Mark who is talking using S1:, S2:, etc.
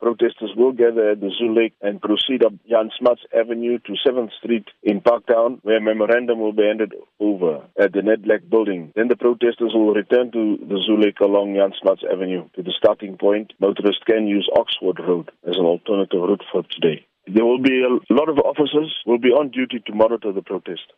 S1: Protesters will gather at the Zoo Lake and proceed up Jan Smuts Avenue to 7th Street in Parktown, where a memorandum will be handed over at the Nedlac building. Then the protesters will return to the Zoo Lake along Jan Smuts Avenue to the starting point. Motorists can use Oxford Road as an alternative route for today. There will be a lot of officers will be on duty to monitor the protest.